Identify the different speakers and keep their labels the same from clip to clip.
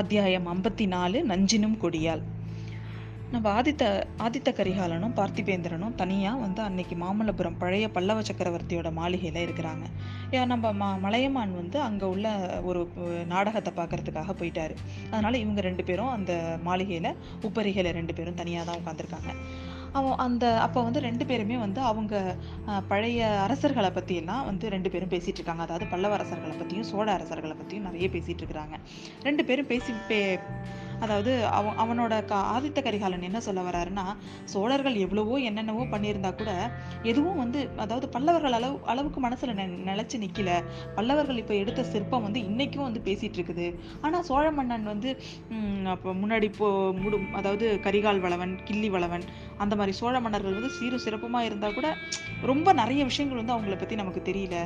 Speaker 1: அத்தியாயம் ஐம்பத்தி நாலு நஞ்சினும் கொடியால். நம்ம ஆதித்த ஆதித்த கரிகாலனும் பார்த்திபேந்திரனும் தனியாக வந்து அன்னைக்கு மாமல்லபுரம் பழைய பல்லவ சக்கரவர்த்தியோட மாளிகையில் இருக்கிறாங்க. ஏன் நம்ம ம மலையமான் வந்து அங்கே உள்ள ஒரு நாடகத்தை பார்க்கறதுக்காக போயிட்டாரு. அதனால இவங்க ரெண்டு பேரும் அந்த மாளிகையில் உப்பரிகையில் ரெண்டு பேரும் தனியாக தான் உட்காந்துருக்காங்க அவன் அந்த அப்போ வந்து ரெண்டு பேருமே வந்து அவங்க பழைய அரசர்களை பற்றியெல்லாம் வந்து ரெண்டு பேரும் பேசிகிட்டு இருக்காங்க. அதாவது பல்லவ அரசர்களை பற்றியும் சோழ அரசர்களை பற்றியும் நிறைய பேசிகிட்டு இருக்கிறாங்க. ரெண்டு பேரும் பேசி பே அதாவது அவ அவனோட க ஆதித்த கரிகாலன் என்ன சொல்ல வர்றாருன்னா சோழர்கள் எவ்வளவோ என்னென்னவோ பண்ணியிருந்தா கூட எதுவும் வந்து அதாவது பல்லவர்கள் அளவு அளவுக்கு மனசுல நெ நிலைச்சு நிக்கல. பல்லவர்கள் இப்போ எடுத்த சிற்பம் வந்து இன்னைக்கும் வந்து பேசிட்டு இருக்குது ஆனா சோழ மன்னன் வந்து அப்போ முன்னாடி போ முடு அதாவது கரிகால் வளவன் கிள்ளி வளவன் அந்த மாதிரி சோழ மன்னர்கள் வந்து சீரும் சிறப்புமா இருந்தா கூட ரொம்ப நிறைய விஷயங்கள் வந்து அவங்கள பத்தி நமக்கு தெரியல.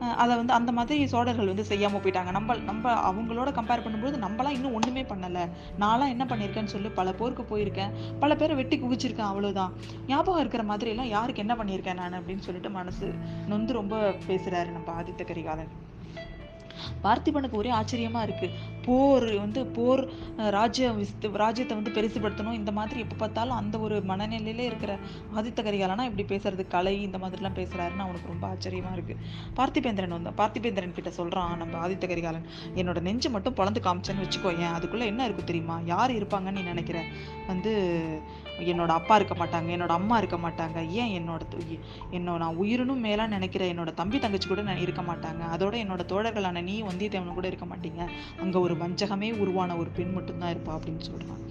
Speaker 1: அதை வந்து அந்த மாதிரி சோழர்கள் வந்து செய்யாமல் போயிட்டாங்க. நம்ம நம்ம அவங்களோட கம்பேர் பண்ணும்போது நம்மளாம் இன்னும் ஒன்றுமே பண்ணலை. நான்லாம் என்ன பண்ணியிருக்கேன்னு சொல்லி பல போருக்கு போயிருக்கேன். பல பேரை வெட்டி குவிச்சிருக்கேன் அவ்வளோதான் ஞாபகம் இருக்கிற மாதிரி எல்லாம் யாருக்கு என்ன பண்ணியிருக்கேன் நான் அப்படின்னு சொல்லிட்டு மனசு நொந்து ரொம்ப பேசுகிறாரு நம்ம ஆதித்த கரிகாலன். பார்த்திபனுக்கு ஒரே ஆச்சரியமா இருக்கு. போர் வந்து போர் ராஜ்ய விஸ்து ராஜ்யத்தை வந்து பெருசுபடுத்தணும். இந்த மாதிரி எப்போ பார்த்தாலும் அந்த ஒரு மனநிலையில இருக்கிற ஆதித்த கரிகாலனா இப்படி பேசுறது கலை இந்த மாதிரிலாம் பேசுறாருன்னு அவனுக்கு ரொம்ப ஆச்சரியமா இருக்கு. பார்த்திபேந்திரன் வந்து பார்த்திபேந்திரன் கிட்ட சொல்றான் நம்ம ஆதித்த கரிகாலன் என்னோட நெஞ்சு மட்டும் பொழந்து காமிச்சேன்னு வச்சுக்கோ ஏன்? அதுக்குள்ள என்ன இருக்கு தெரியுமா? யார் இருப்பாங்கன்னு நீ நினைக்கிற? வந்து என்னோட அப்பா இருக்க மாட்டாங்க என்னோட அம்மா இருக்க மாட்டாங்க. ஏன் என்னோட என்னோட நான் உயிரினும் மேலாக நினைக்கிற என்னோட தம்பி தங்கச்சி கூட இருக்க மாட்டாங்க. அதோட என்னோட தோழர்களான நீ வந்தியத்தேவனும் கூட இருக்க மாட்டீங்க. அங்கே ஒரு வஞ்சகமே உருவான ஒரு பெண் மட்டும்தான் இருப்பா அப்படின்னு சொல்கிறான்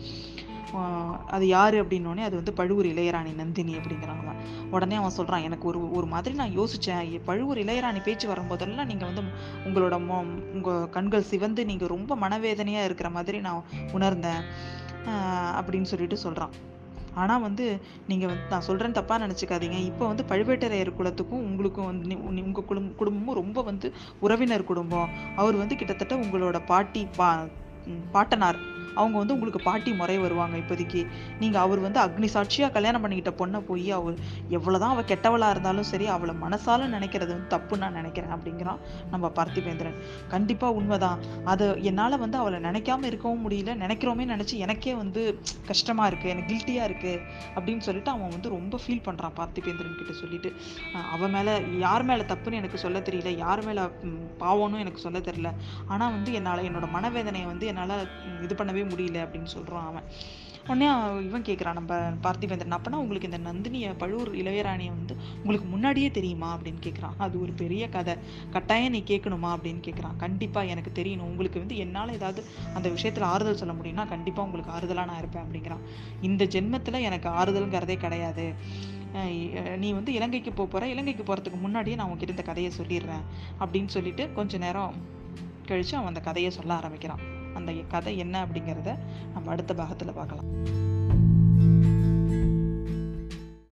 Speaker 1: அது யார் அப்படின்னோடனே அது வந்து பழுவூர் இளையராணி நந்தினி அப்படிங்கிறாங்க உடனே அவன் சொல்கிறான் எனக்கு ஒரு ஒரு மாதிரி நான் யோசித்தேன் பழுவூர் இளையராணி பேச்சு வரும்போதெல்லாம் நீங்கள் வந்து உங்களோட மொ- உங்கள் கண்கள் சிவந்து நீங்கள் ரொம்ப மனவேதனையாக இருக்கிற மாதிரி நான் உணர்ந்தேன். அப்படின்னு சொல்லிட்டு சொல்கிறான் ஆனால் வந்து நீங்கள் வந்து நான் சொல்கிறேன் தப்பாக நினச்சிக்காதீங்க. இப்போ வந்து பழுவேட்டரையர் குலத்துக்கும் உங்களுக்கும் வந்து உங்கள் குடும் குடும்பமும் ரொம்ப வந்து உறவினர் குடும்பம். அவர் வந்து கிட்டத்தட்ட உங்களோட பாட்டி பா பாட்டனார். அவங்க வந்து உங்களுக்கு பாட்டி முறை வருவாங்க இப்போதைக்கு. நீங்கள் அவர் வந்து அக்னி சாட்சியாக கல்யாணம் பண்ணிக்கிட்ட பொண்ணை போய் அவர் எவ்வளோதான் அவள் கெட்டவளாக இருந்தாலும் சரி அவளை மனசால நினைக்கிறது வந்து தப்புன்னு நான் நினைக்கிறேன் அப்படிங்கிறான் நம்ம பார்த்திபேந்திரன். கண்டிப்பாக உண்மைதான். அதை என்னால் வந்து அவளை நினைக்காம இருக்கவும் முடியல. நினைக்கிறோமே நினச்சி எனக்கே வந்து கஷ்டமாக இருக்குது எனக்கு கில்ட்டியாக இருக்குது அப்படின்னு சொல்லிட்டு அவன் வந்து ரொம்ப ஃபீல் பண்ணுறான் பார்த்திபேந்திரன் கிட்ட சொல்லிட்டு. அவன் மேலே யார் மேலே தப்புன்னு எனக்கு சொல்ல தெரியல. யார் மேலே பாவம்னு எனக்கு சொல்ல தெரியல. ஆனால் வந்து என்னால் என்னோட மனவேதனையை வந்து என்னால் இது பண்ணவே முடியல அப்படின்னு சொல்கிறான் அவன். உடனே அவன் இவன் கேட்குறான் நம்ம பார்த்திபேந்திரன் அப்பனா உங்களுக்கு இந்த நந்தினியை பழுவூர் இளையராணியை வந்து உங்களுக்கு முன்னாடியே தெரியுமா? அப்படின்னு கேட்குறான் அது ஒரு பெரிய கதை. கட்டாயம் நீ கேட்கணுமா அப்படின்னு கேட்குறான் கண்டிப்பாக எனக்கு தெரியணும். உங்களுக்கு வந்து என்னால் ஏதாவது அந்த விஷயத்தில் ஆறுதல் சொல்ல முடியும்னா கண்டிப்பாக உங்களுக்கு ஆறுதலாக நான் இருப்பேன் அப்படிங்கிறான். இந்த ஜென்மத்தில் எனக்கு ஆறுதல்ங்கிறதே கிடையாது. நீ வந்து இலங்கைக்கு போக போகிற இலங்கைக்கு போகிறதுக்கு முன்னாடியே நான் உங்ககிட்ட இந்த கதையை சொல்லிடுறேன் அப்படின்னு சொல்லிட்டு கொஞ்ச நேரம் கழித்து அவன் அந்த கதையை சொல்ல ஆரம்பிக்கிறான். அந்த கதை என்ன அப்படிங்கிறத நம்ம அடுத்த பாகத்தில் பார்க்கலாம்.